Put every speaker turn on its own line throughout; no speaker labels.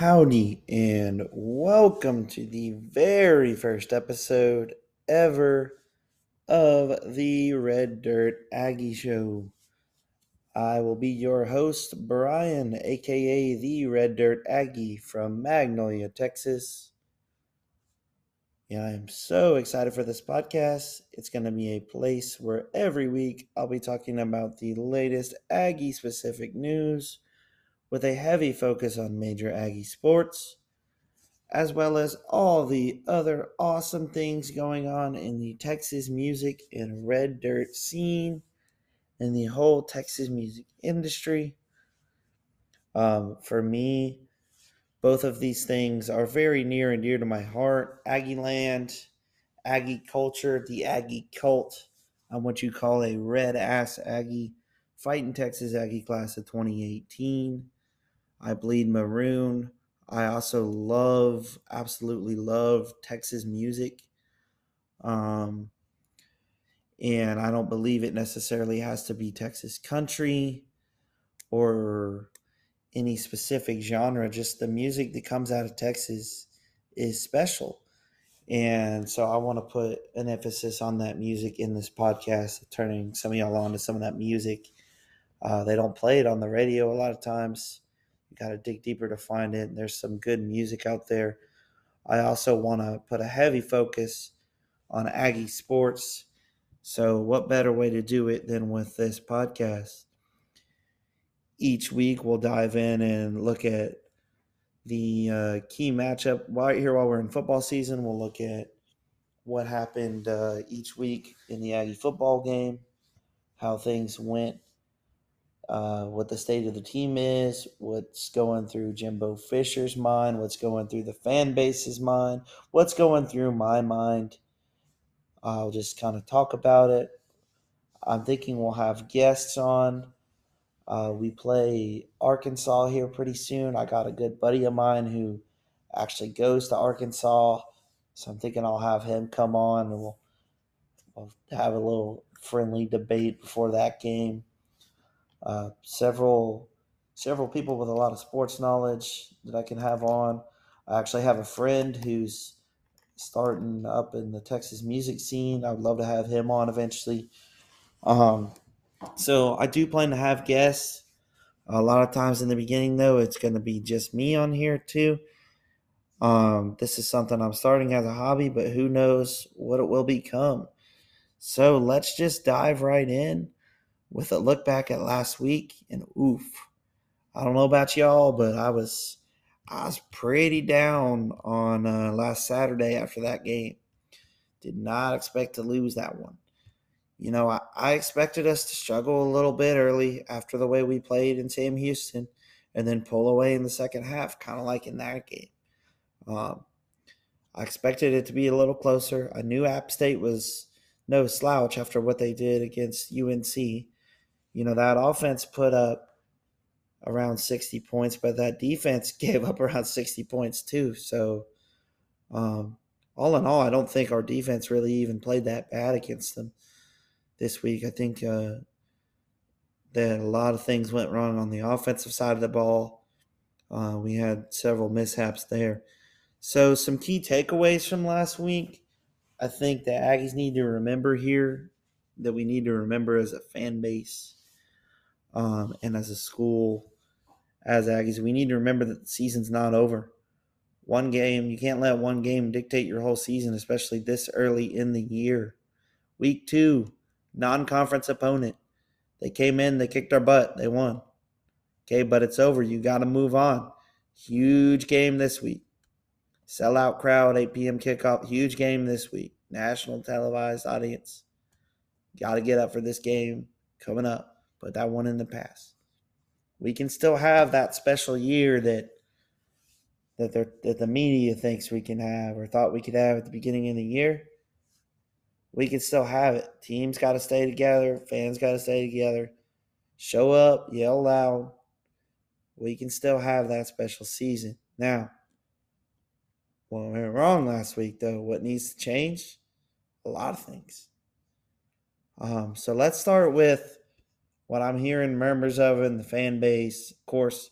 Howdy, and welcome to the very first episode ever of the Red Dirt Aggie Show. I will be your host, Brian, aka the Red Dirt Aggie from Magnolia, Texas. Yeah, I'm so excited for this podcast. It's going to be a place where every week I'll be talking about the latest Aggie specific news with a heavy focus on major Aggie sports, as well as all the other awesome things going on in the Texas music and red dirt scene and the whole Texas music industry. Um, for me, both of these things are very near and dear to my heart. Aggie land, Aggie culture, the Aggie cult. I'm what you call a red ass Aggie, fighting Texas Aggie class of 2018. I bleed maroon. I also love, absolutely love Texas music. Um, and I don't believe it necessarily has to be Texas country or any specific genre. Just the music that comes out of Texas is special. And so I want to put an emphasis on that music in this podcast, turning some of y'all on to some of that music. Uh, they don't play it on the radio a lot of times. Got to dig deeper to find it. And There's some good music out there. I also want to put a heavy focus on Aggie sports. So, what better way to do it than with this podcast? Each week, we'll dive in and look at the uh, key matchup right here while we're in football season. We'll look at what happened uh, each week in the Aggie football game, how things went uh, what the state of the team is, what's going through Jimbo Fisher's mind, what's going through the fan base's mind, what's going through my mind. I'll just kind of talk about it. I'm thinking we'll have guests on. Uh, we play Arkansas here pretty soon. I got a good buddy of mine who actually goes to Arkansas. So I'm thinking I'll have him come on and we'll, we'll have a little friendly debate before that game uh, several several people with a lot of sports knowledge that I can have on. I actually have a friend who's starting up in the Texas music scene. I would love to have him on eventually. Um, so I do plan to have guests. A lot of times in the beginning, though, it's going to be just me on here too. Um, this is something I'm starting as a hobby, but who knows what it will become. So let's just dive right in with a look back at last week and oof. I don't know about y'all, but I was I was pretty down on uh, last Saturday after that game. Did not expect to lose that one. You know, I, I expected us to struggle a little bit early after the way we played in Sam Houston and then pull away in the second half, kind of like in that game. Um, I expected it to be a little closer. I knew App State was no slouch after what they did against UNC you know, that offense put up around 60 points, but that defense gave up around 60 points too. So, um, all in all, I don't think our defense really even played that bad against them this week. I think uh, that a lot of things went wrong on the offensive side of the ball. Uh, we had several mishaps there. So, some key takeaways from last week. I think the Aggies need to remember here that we need to remember as a fan base um, and as a school, as Aggies, we need to remember that the season's not over. One game, you can't let one game dictate your whole season, especially this early in the year. Week two, non conference opponent. They came in, they kicked our butt, they won. Okay, but it's over. You got to move on. Huge game this week. Sellout crowd, 8 p.m. kickoff. Huge game this week. National televised audience. Got to get up for this game coming up put that one in the past. We can still have that special year that that that the media thinks we can have or thought we could have at the beginning of the year. We can still have it. Teams got to stay together. Fans got to stay together. Show up, yell loud. We can still have that special season. Now, well, we went wrong last week, though. What needs to change? A lot of things. Um, so let's start with what I'm hearing murmurs of in the fan base. Of course,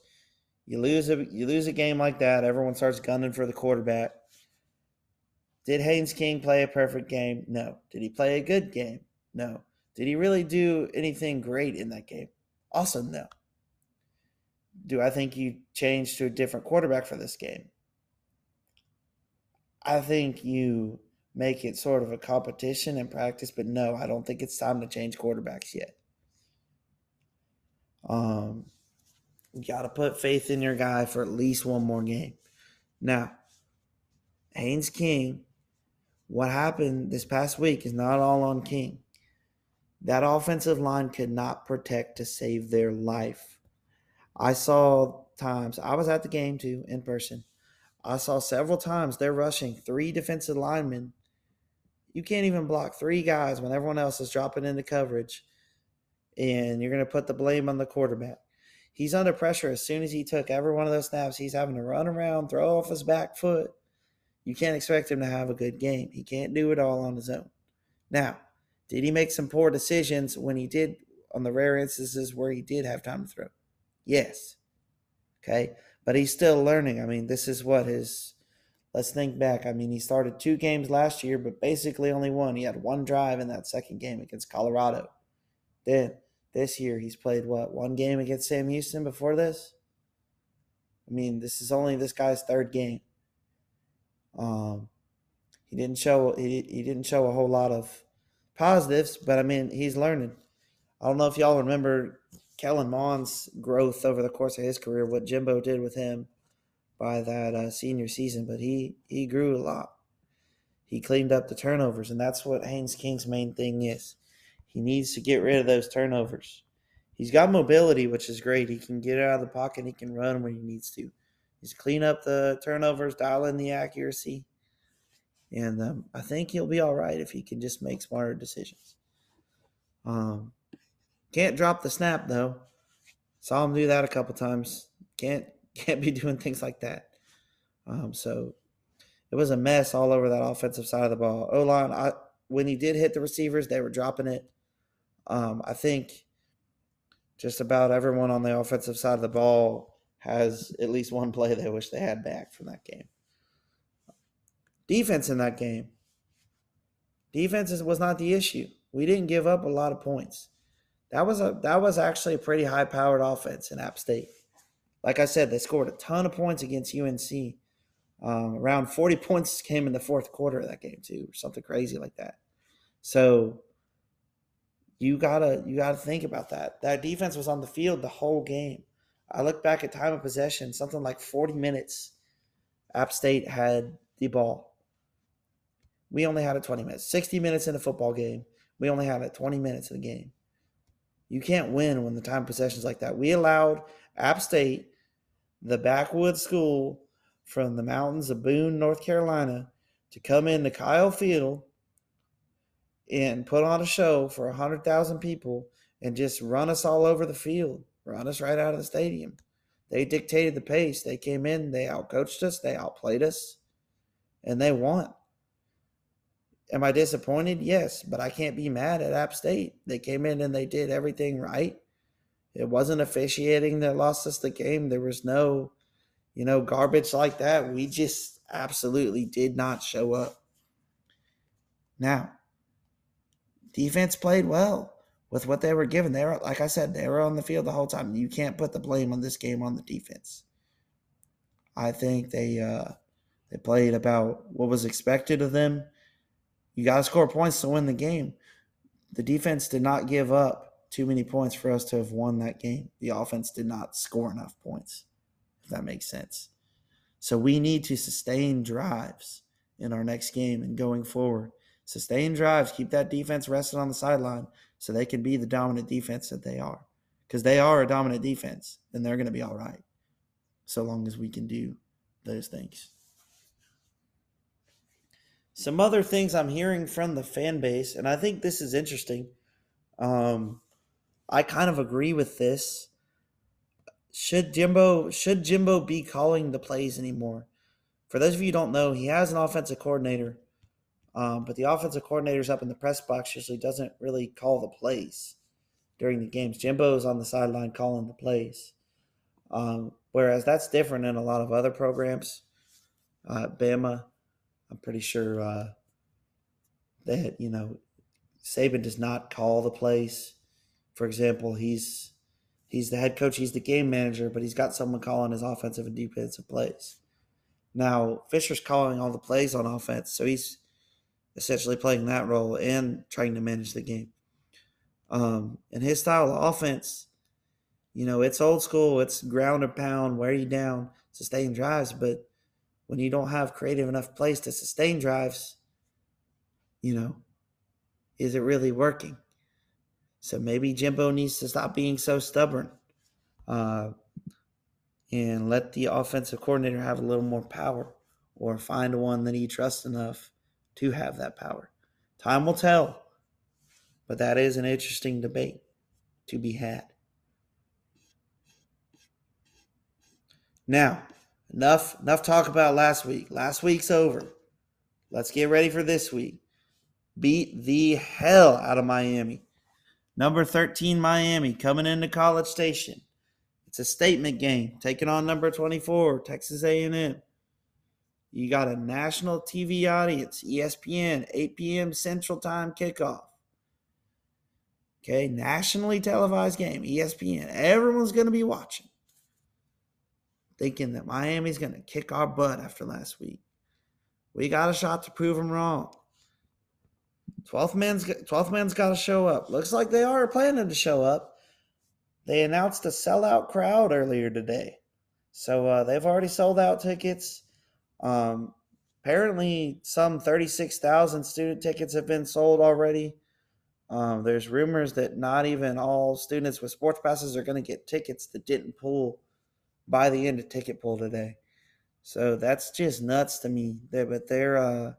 You lose a you lose a game like that, everyone starts gunning for the quarterback. Did Haynes King play a perfect game? No. Did he play a good game? No. Did he really do anything great in that game? Also, no. Do I think you change to a different quarterback for this game? I think you make it sort of a competition in practice, but no, I don't think it's time to change quarterbacks yet. Um, you got to put faith in your guy for at least one more game. Now, Haynes King, what happened this past week is not all on King. That offensive line could not protect to save their life. I saw times, I was at the game too in person. I saw several times they're rushing three defensive linemen. You can't even block three guys when everyone else is dropping into coverage, and you're going to put the blame on the quarterback. He's under pressure as soon as he took every one of those snaps. He's having to run around, throw off his back foot. You can't expect him to have a good game. He can't do it all on his own. Now, did he make some poor decisions when he did on the rare instances where he did have time to throw? Yes. Okay. But he's still learning. I mean, this is what his let's think back. I mean, he started two games last year, but basically only one. He had one drive in that second game against Colorado. Then this year he's played what, one game against Sam Houston before this? I mean, this is only this guy's third game. Um he didn't show he, he didn't show a whole lot of positives, but I mean, he's learning. I don't know if y'all remember Kellen Mond's growth over the course of his career, what Jimbo did with him by that uh, senior season, but he he grew a lot. He cleaned up the turnovers, and that's what Haynes King's main thing is. He needs to get rid of those turnovers. He's got mobility, which is great. He can get out of the pocket. He can run when he needs to. He's clean up the turnovers, dial in the accuracy. And um, I think he'll be all right if he can just make smarter decisions. Um, can't drop the snap though. Saw him do that a couple times. Can't can't be doing things like that. Um, so it was a mess all over that offensive side of the ball. O line, when he did hit the receivers, they were dropping it. Um, I think just about everyone on the offensive side of the ball has at least one play they wish they had back from that game. Defense in that game. Defense was not the issue. We didn't give up a lot of points. That was a that was actually a pretty high powered offense in App State. Like I said, they scored a ton of points against UNC. Um, around 40 points came in the fourth quarter of that game too, or something crazy like that. So you gotta you gotta think about that. That defense was on the field the whole game. I look back at time of possession, something like 40 minutes. App State had the ball we only had it 20 minutes. 60 minutes in a football game. We only had it 20 minutes in the game. You can't win when the time possessions like that. We allowed App State, the backwoods school from the mountains of Boone, North Carolina, to come into Kyle Field and put on a show for 100,000 people and just run us all over the field, run us right out of the stadium. They dictated the pace. They came in, they outcoached us, they outplayed us, and they won. Am I disappointed? Yes, but I can't be mad at App State. They came in and they did everything right. It wasn't officiating that lost us the game. There was no, you know, garbage like that. We just absolutely did not show up. Now, defense played well with what they were given. They were, like I said, they were on the field the whole time. You can't put the blame on this game on the defense. I think they uh, they played about what was expected of them you got to score points to win the game. The defense did not give up too many points for us to have won that game. The offense did not score enough points, if that makes sense. So we need to sustain drives in our next game and going forward. Sustain drives, keep that defense rested on the sideline so they can be the dominant defense that they are. Because they are a dominant defense, and they're going to be all right so long as we can do those things. Some other things I'm hearing from the fan base, and I think this is interesting. Um, I kind of agree with this. Should Jimbo should Jimbo be calling the plays anymore? For those of you who don't know, he has an offensive coordinator, um, but the offensive coordinator's up in the press box usually doesn't really call the plays during the games. Jimbo's on the sideline calling the plays. Um, Whereas that's different in a lot of other programs. Uh, Bama, I'm pretty sure uh, that, you know, Saban does not call the plays. For example, he's he's the head coach, he's the game manager, but he's got someone calling his offensive and defensive plays. Now, Fisher's calling all the plays on offense, so he's essentially playing that role and trying to manage the game. Um, and his style of offense, you know, it's old school, it's ground and pound, wear you down, sustain drives, but when you don't have creative enough plays to sustain drives, you know, is it really working? So maybe Jimbo needs to stop being so stubborn uh, and let the offensive coordinator have a little more power or find one that he trusts enough to have that power. Time will tell, but that is an interesting debate to be had. Now, enough enough talk about last week. Last week's over. Let's get ready for this week. Beat the hell out of Miami. Number 13 Miami coming into College Station. It's a statement game, taking on number 24 Texas A&M. You got a national TV audience, ESPN, 8 p.m. Central Time kickoff. Okay, nationally televised game, ESPN. Everyone's going to be watching, thinking that Miami's going to kick our butt after last week. We got a shot to prove them wrong. 12th man's 12th man's got to show up. Looks like they are planning to show up. They announced a sellout crowd earlier today, so uh, they've already sold out tickets. Um, apparently, some 36,000 student tickets have been sold already. Um, there's rumors that not even all students with sports passes are going to get tickets that didn't pull by the end of ticket pull today. So that's just nuts to me. They, but they're uh,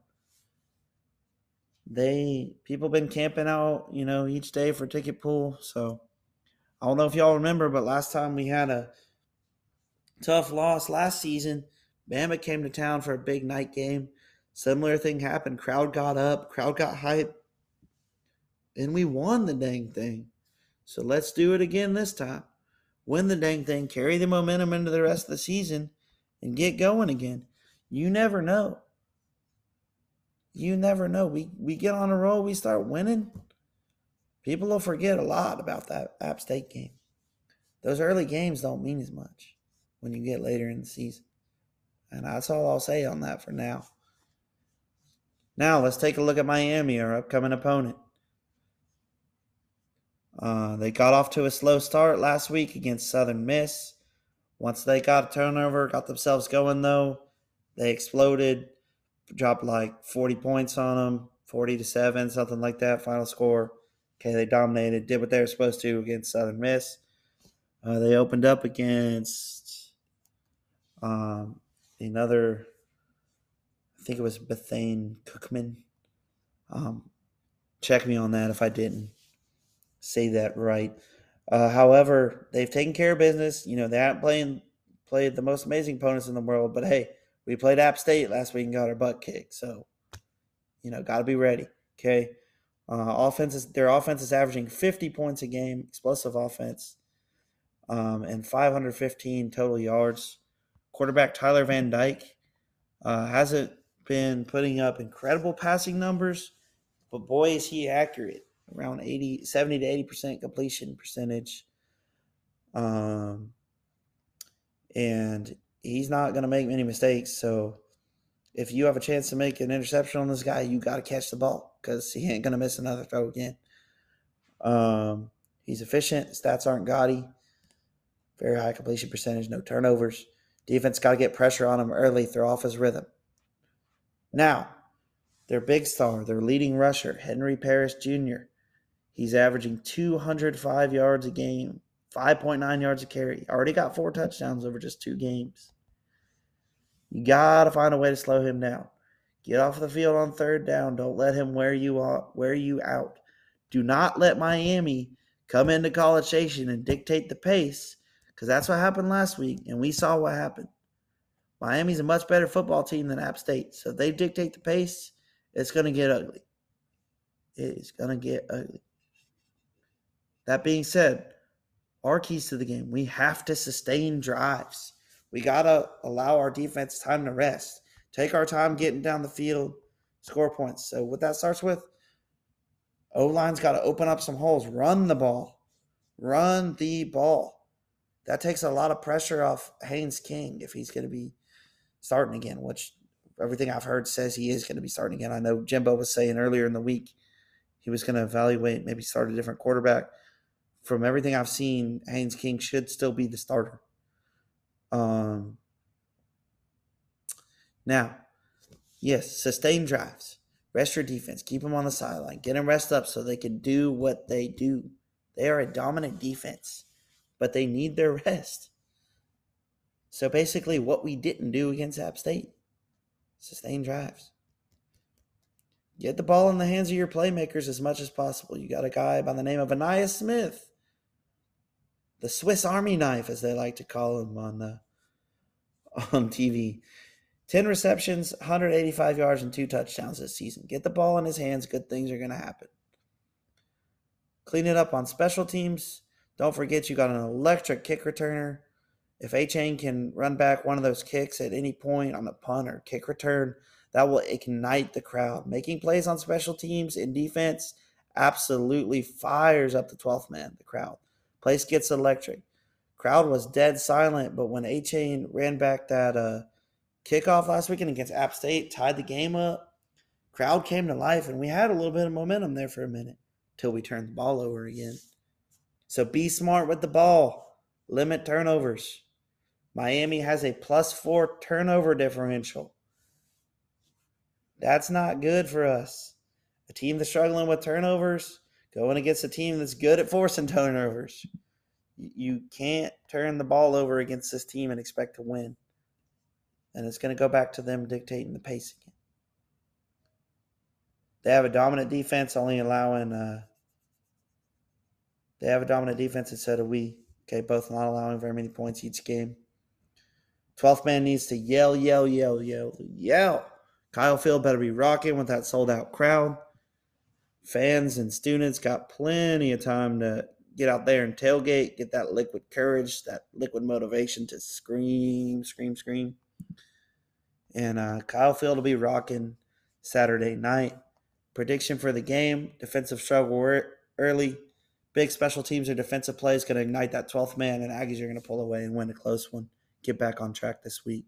they people been camping out, you know, each day for ticket pool. So I don't know if y'all remember, but last time we had a tough loss last season, Bama came to town for a big night game. Similar thing happened. Crowd got up, crowd got hype, and we won the dang thing. So let's do it again this time. Win the dang thing, carry the momentum into the rest of the season, and get going again. You never know. You never know. We we get on a roll, we start winning. People will forget a lot about that App State game. Those early games don't mean as much when you get later in the season. And that's all I'll say on that for now. Now let's take a look at Miami, our upcoming opponent. Uh, they got off to a slow start last week against Southern Miss. Once they got a turnover, got themselves going though, they exploded, dropped like 40 points on them, 40 to 7, something like that, final score. Okay, they dominated, did what they were supposed to against Southern Miss. Uh, they opened up against um, another, I think it was Bethune-Cookman. Um, check me on that if I didn't say that right. Uh, however, they've taken care of business. You know, they haven't playing, played the most amazing opponents in the world, but hey, we played App State last week and got our butt kicked. So, you know, got to be ready. Okay. Uh, offenses, their offense is averaging 50 points a game, explosive offense, um, and 515 total yards. Quarterback Tyler Van Dyke uh, hasn't been putting up incredible passing numbers, but boy, is he accurate. Around 80, 70 to 80% completion percentage. Um, and he's not going to make many mistakes. So if you have a chance to make an interception on this guy, you got to catch the ball because he ain't going to miss another throw again. Um, he's efficient. Stats aren't gaudy. Very high completion percentage, no turnovers. Defense got to get pressure on him early, throw off his rhythm. Now, their big star, their leading rusher, Henry Parrish Jr., he's averaging 205 yards a game, 5.9 yards a carry. Already got four touchdowns over just two games. You got to find a way to slow him down. Get off the field on third down. Don't let him wear you out. Wear you out. Do not let Miami come into College Station and dictate the pace because that's what happened last week, and we saw what happened. Miami's a much better football team than App State, so if they dictate the pace, it's going to get ugly. It is going to get ugly. That being said, our keys to the game, we have to sustain drives. We got to allow our defense time to rest, take our time getting down the field, score points. So, what that starts with, O line's got to open up some holes, run the ball, run the ball. That takes a lot of pressure off Haynes King if he's going to be starting again, which everything I've heard says he is going to be starting again. I know Jimbo was saying earlier in the week he was going to evaluate, maybe start a different quarterback. From everything I've seen, Haynes King should still be the starter. Um, now, yes, sustain drives, rest your defense, keep them on the sideline, get them rest up so they can do what they do. They are a dominant defense, but they need their rest. So basically, what we didn't do against App State, sustain drives. Get the ball in the hands of your playmakers as much as possible. You got a guy by the name of Ainias Smith, the Swiss Army knife, as they like to call him on the uh, on TV. 10 receptions, 185 yards, and two touchdowns this season. Get the ball in his hands, good things are going to happen. Clean it up on special teams. Don't forget you got an electric kick returner. If Achane can run back one of those kicks at any point on the punt or kick return, that will ignite the crowd. Making plays on special teams in defense absolutely fires up the 12th man, the crowd. Place gets electric. Crowd was dead silent, but when Achane ran back that uh, kickoff last weekend against App State, tied the game up, crowd came to life, and we had a little bit of momentum there for a minute till we turned the ball over again. So be smart with the ball. Limit turnovers. Miami has a plus four turnover differential. That's not good for us. A team that's struggling with turnovers going against a team that's good at forcing turnovers. You can't turn the ball over against this team and expect to win. And it's going to go back to them dictating the pace again. They have a dominant defense, only allowing. Uh, they have a dominant defense instead of we. Okay, both not allowing very many points each game. 12th man needs to yell, yell, yell, yell, yell Kyle Field better be rocking with that sold out crowd. Fans and students got plenty of time to get out there and tailgate, get that liquid courage, that liquid motivation to scream, scream, scream. And uh, Kyle Field will be rocking Saturday night. Prediction for the game defensive struggle early. Big special teams or defensive plays going to ignite that 12th man, and Aggies are going to pull away and win a close one. Get back on track this week.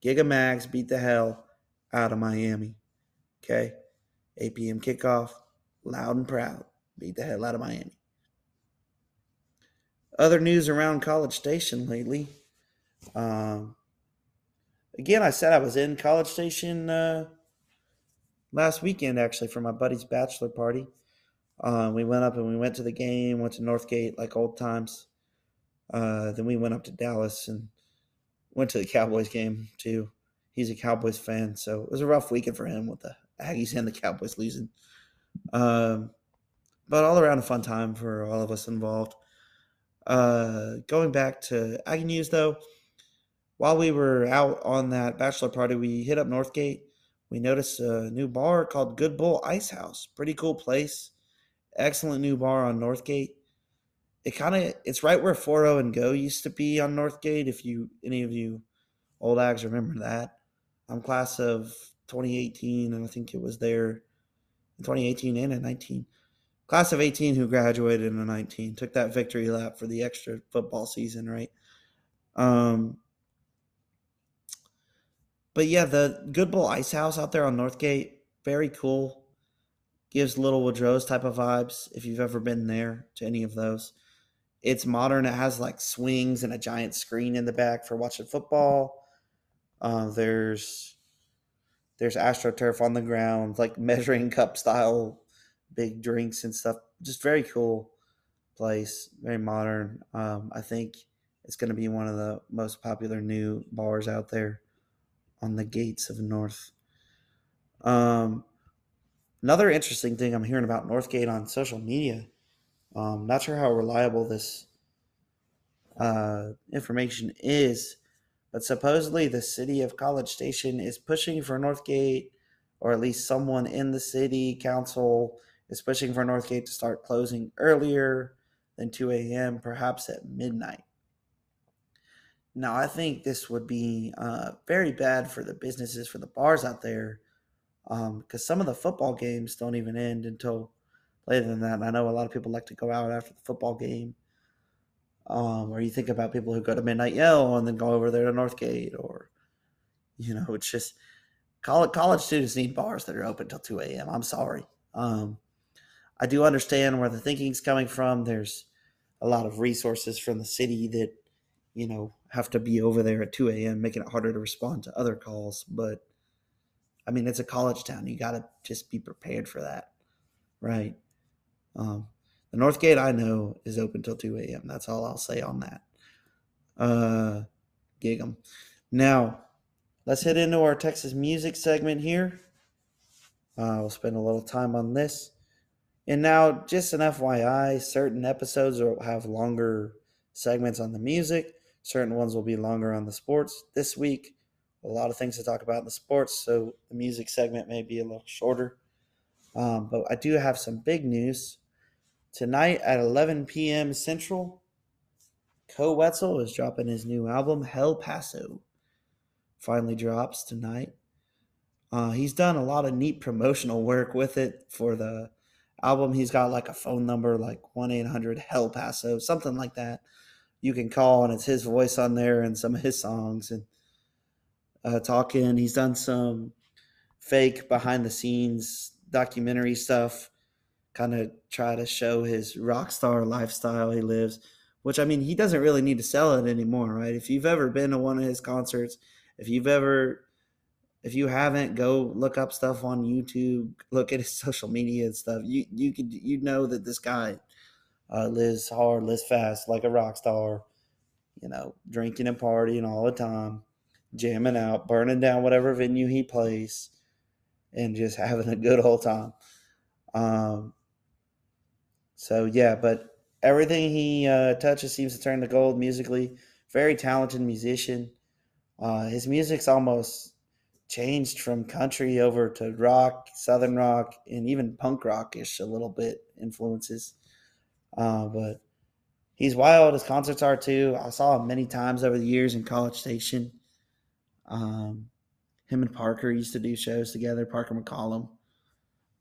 Gig 'em Ags beat the hell out of Miami. Okay. 8 p.m. kickoff, loud and proud. Beat the hell out of Miami. Other news around College Station lately. Um, again, I said I was in College Station uh, last weekend, actually, for my buddy's bachelor party. Uh, we went up and we went to the game, went to Northgate like old times. Uh, then we went up to Dallas and went to the Cowboys game too he's a Cowboys fan, so it was a rough weekend for him with the Aggies and the Cowboys losing. Um, but all around a fun time for all of us involved. Uh, going back to Aggie news though, while we were out on that bachelor party, we hit up Northgate. We noticed a new bar called Good Bull Ice House. Pretty cool place. Excellent new bar on Northgate. It kind of it's right where 40 and Go used to be on Northgate. If you any of you old Ags remember that. I'm class of 2018, and I think it was there in 2018 and in 19. Class of 18 who graduated in 19 took that victory lap for the extra football season, right? Um, but yeah, the Good Bull Ice House out there on Northgate, very cool. Gives Little Woodrow's type of vibes if you've ever been there to any of those. It's modern. It has like swings and a giant screen in the back for watching football uh, there's there's astroturf on the ground, like measuring cup style, big drinks and stuff. Just very cool place, very modern. Um, I think it's going to be one of the most popular new bars out there on the gates of North. Um, another interesting thing I'm hearing about Northgate on social media. Um, not sure how reliable this uh, information is, but supposedly, the city of College Station is pushing for Northgate, or at least someone in the city council is pushing for Northgate to start closing earlier than 2 a.m., perhaps at midnight. Now, I think this would be uh, very bad for the businesses, for the bars out there, because um, some of the football games don't even end until later than that. And I know a lot of people like to go out after the football game. Um, or you think about people who go to Midnight Yell and then go over there to Northgate, or you know, it's just college college students need bars that are open till two a.m. I'm sorry. Um, I do understand where the thinking's coming from. There's a lot of resources from the city that you know have to be over there at 2 a.m making it harder to respond to other calls but i mean it's a college town. You got to just be prepared for that. Right. Um, the north gate i know is open till 2 a.m that's all i'll say on that. Uh gig 'em. now let's head into our texas music segment here. Uh, we'll spend a little time on this. And now just an fyi certain episodes will have longer segments on the music. Certain ones will be longer on the sports. This week, a lot of things to talk about in the sports, so the music segment may be a little shorter. Um, but I do have some big news. Tonight at 11 p.m. Central, Koe Wetzel is dropping his new album, Hell Paso. Finally drops tonight. Uh, he's done a lot of neat promotional work with it for the album. He's got like a phone number, like 1 800 Hell Paso, something like that you can call, and it's his voice on there and some of his songs and uh, talking. He's done some fake behind the scenes documentary stuff, kind of try to show his rock star lifestyle he lives. Which I mean, he doesn't really need to sell it anymore, right? If you've ever been to one of his concerts, if you've ever if you haven't, go look up stuff on YouTube, look at his social media and stuff. You you could you know that this guy uh, lives hard, lives fast, like a rock star. You know, drinking and partying all the time, jamming out, burning down whatever venue he plays, and just having a good old time. Um, so yeah, but everything he uh, touches seems to turn to gold musically. Very talented musician. Uh, his music's almost changed from country over to rock, southern rock, and even punk rockish a little bit influences. Uh, but he's wild. His concerts are too. I saw him many times over the years in College Station. Um, him and Parker used to do shows together. Parker McCollum.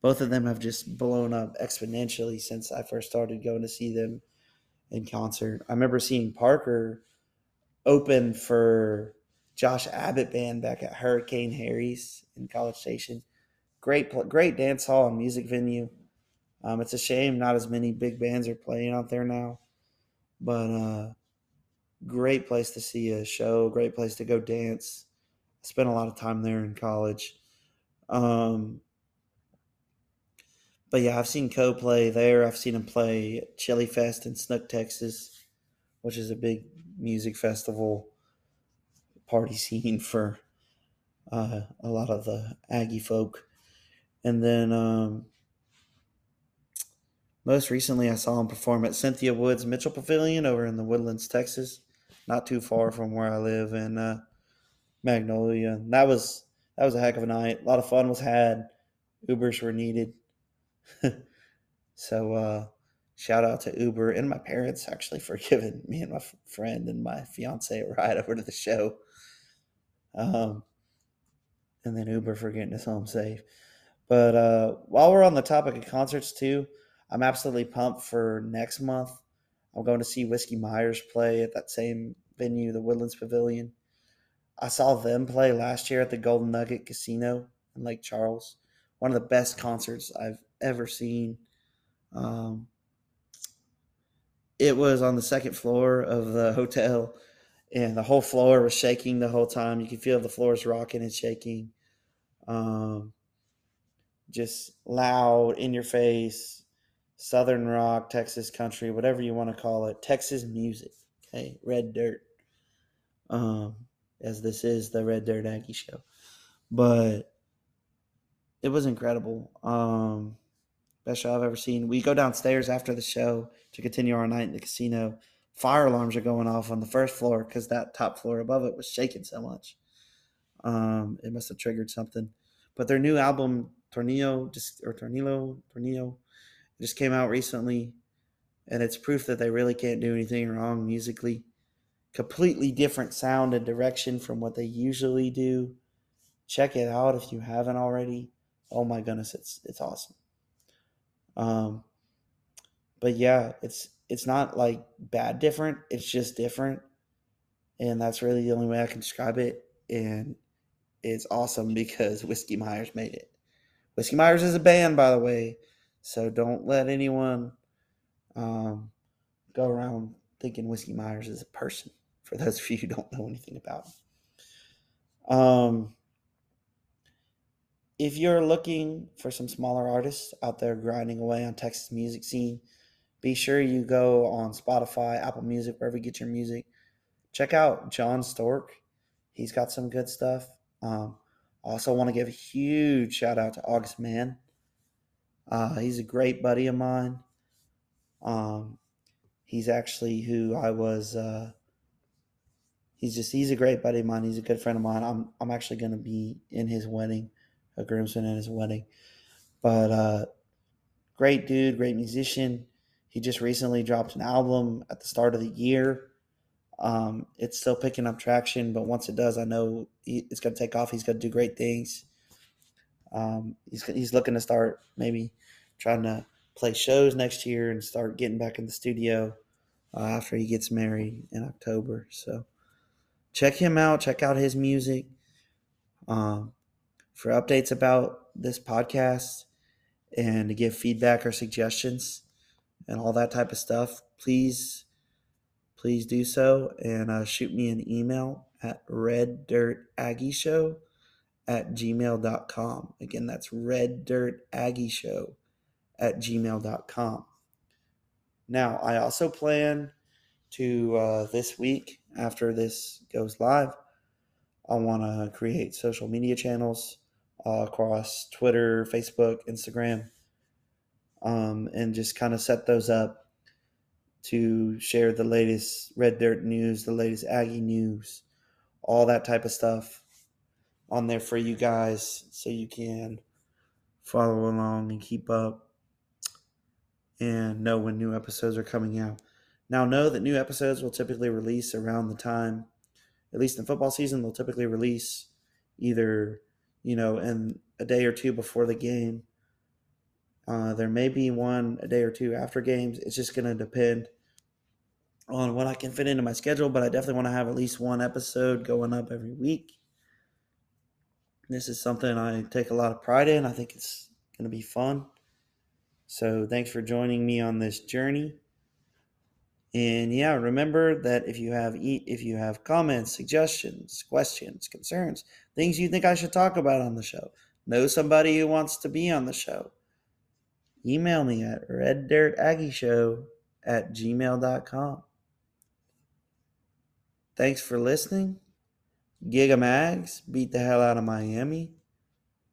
Both of them have just blown up exponentially since I first started going to see them in concert. I remember seeing Parker open for Josh Abbott band back at Hurricane Harry's in College Station. Great, great dance hall and music venue. Um, it's a shame not as many big bands are playing out there now, but uh, great place to see a show, great place to go dance. I spent a lot of time there in college. Um, but yeah, I've seen Koe play there. I've seen him play Chili Fest in Snook, Texas, which is a big music festival party scene for uh, a lot of the Aggie folk. And then um, most recently, I saw him perform at Cynthia Woods Mitchell Pavilion over in the Woodlands, Texas, not too far from where I live in uh, Magnolia. That was that was a heck of a night. A lot of fun was had. Ubers were needed. so uh, shout out to Uber and my parents actually for giving me and my friend and my fiance a ride over to the show. Um, and then Uber for getting us home safe. But uh, while we're on the topic of concerts too, I'm absolutely pumped for next month. I'm going to see Whiskey Myers play at that same venue, the Woodlands Pavilion. I saw them play last year at the Golden Nugget Casino in Lake Charles. One of the best concerts I've ever seen. Um, it was on the second floor of the hotel, and the whole floor was shaking the whole time. You could feel the floors rocking and shaking. Um, just loud, in your face, Southern rock, Texas country, whatever you want to call it, Texas music. Okay, Red Dirt. Um, as this is the Red Dirt Aggie show, but it was incredible. Um, best show I've ever seen. We go downstairs after the show to continue our night in the casino. Fire alarms are going off on the first floor because that top floor above it was shaking so much. Um, it must have triggered something. But their new album, Tornillo, just or Tornillo, Tornillo, just came out recently, and it's proof that they really can't do anything wrong musically. Completely different sound and direction from what they usually do. Check it out if you haven't already. Oh my goodness, it's it's awesome. Um, but yeah, it's it's not like bad different. It's just different, and that's really the only way I can describe it. And it's awesome because Whiskey Myers made it. Whiskey Myers is a band, by the way, so don't let anyone um, go around thinking Whiskey Myers is a person. For those of you who don't know anything about him. Um, if you're looking for some smaller artists out there grinding away on Texas music scene, be sure you go on Spotify, Apple Music, wherever you get your music. Check out John Stork. He's got some good stuff. Um, also, want to give a huge shout out to August Mann. Uh, he's a great buddy of mine. Um, he's actually who I was. Uh, he's just he's a great buddy of mine. He's a good friend of mine. I'm I'm actually to be in his wedding a groomsman at his wedding. But uh, great dude, great musician. He just recently dropped an album at the start of the year. Um, it's still picking up traction, but once it does, I know he, it's going to take off. He's going to do great things. Um, he's he's looking to start maybe trying to play shows next year and start getting back in the studio uh, after he gets married in October. So check him out. Check out his music. Um, for updates about this podcast and to give feedback or suggestions and all that type of stuff, please, please do so and uh, shoot me an email at reddirtaggieshow at gmail.com. Again, that's reddirtaggieshow at gmail.com. Now, I also plan to uh, this week, after this goes live, I want to create social media channels uh, across Twitter, Facebook, Instagram, um, and just kind of set those up to share the latest Red Dirt news, the latest Aggie news, all that type of stuff on there for you guys so you can follow along and keep up and know when new episodes are coming out. Now, know that new episodes will typically release around the time, at least in football season, they'll typically release either you know, in a day or two before the game. Uh, there may be one a day or two after games. It's just going to depend on what I can fit into my schedule, but I definitely want to have at least one episode going up every week. This is something I take a lot of pride in. I think it's going to be fun. So, thanks for joining me on this journey. And yeah, remember that if you have if you have comments, suggestions, questions, concerns, things you think I should talk about on the show, know somebody who wants to be on the show, email me at reddirtaggieshow at gmail.com. Thanks for listening. Gig 'em Ags, Beat the Hell Out of Miami.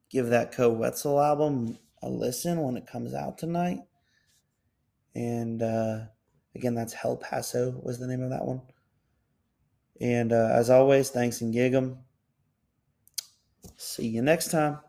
Give that Koe Wetzel album a listen when it comes out tonight. And, uh, Again, that's Hell Paso was the name of that one. And uh, as always, thanks and gig 'em. See you next time.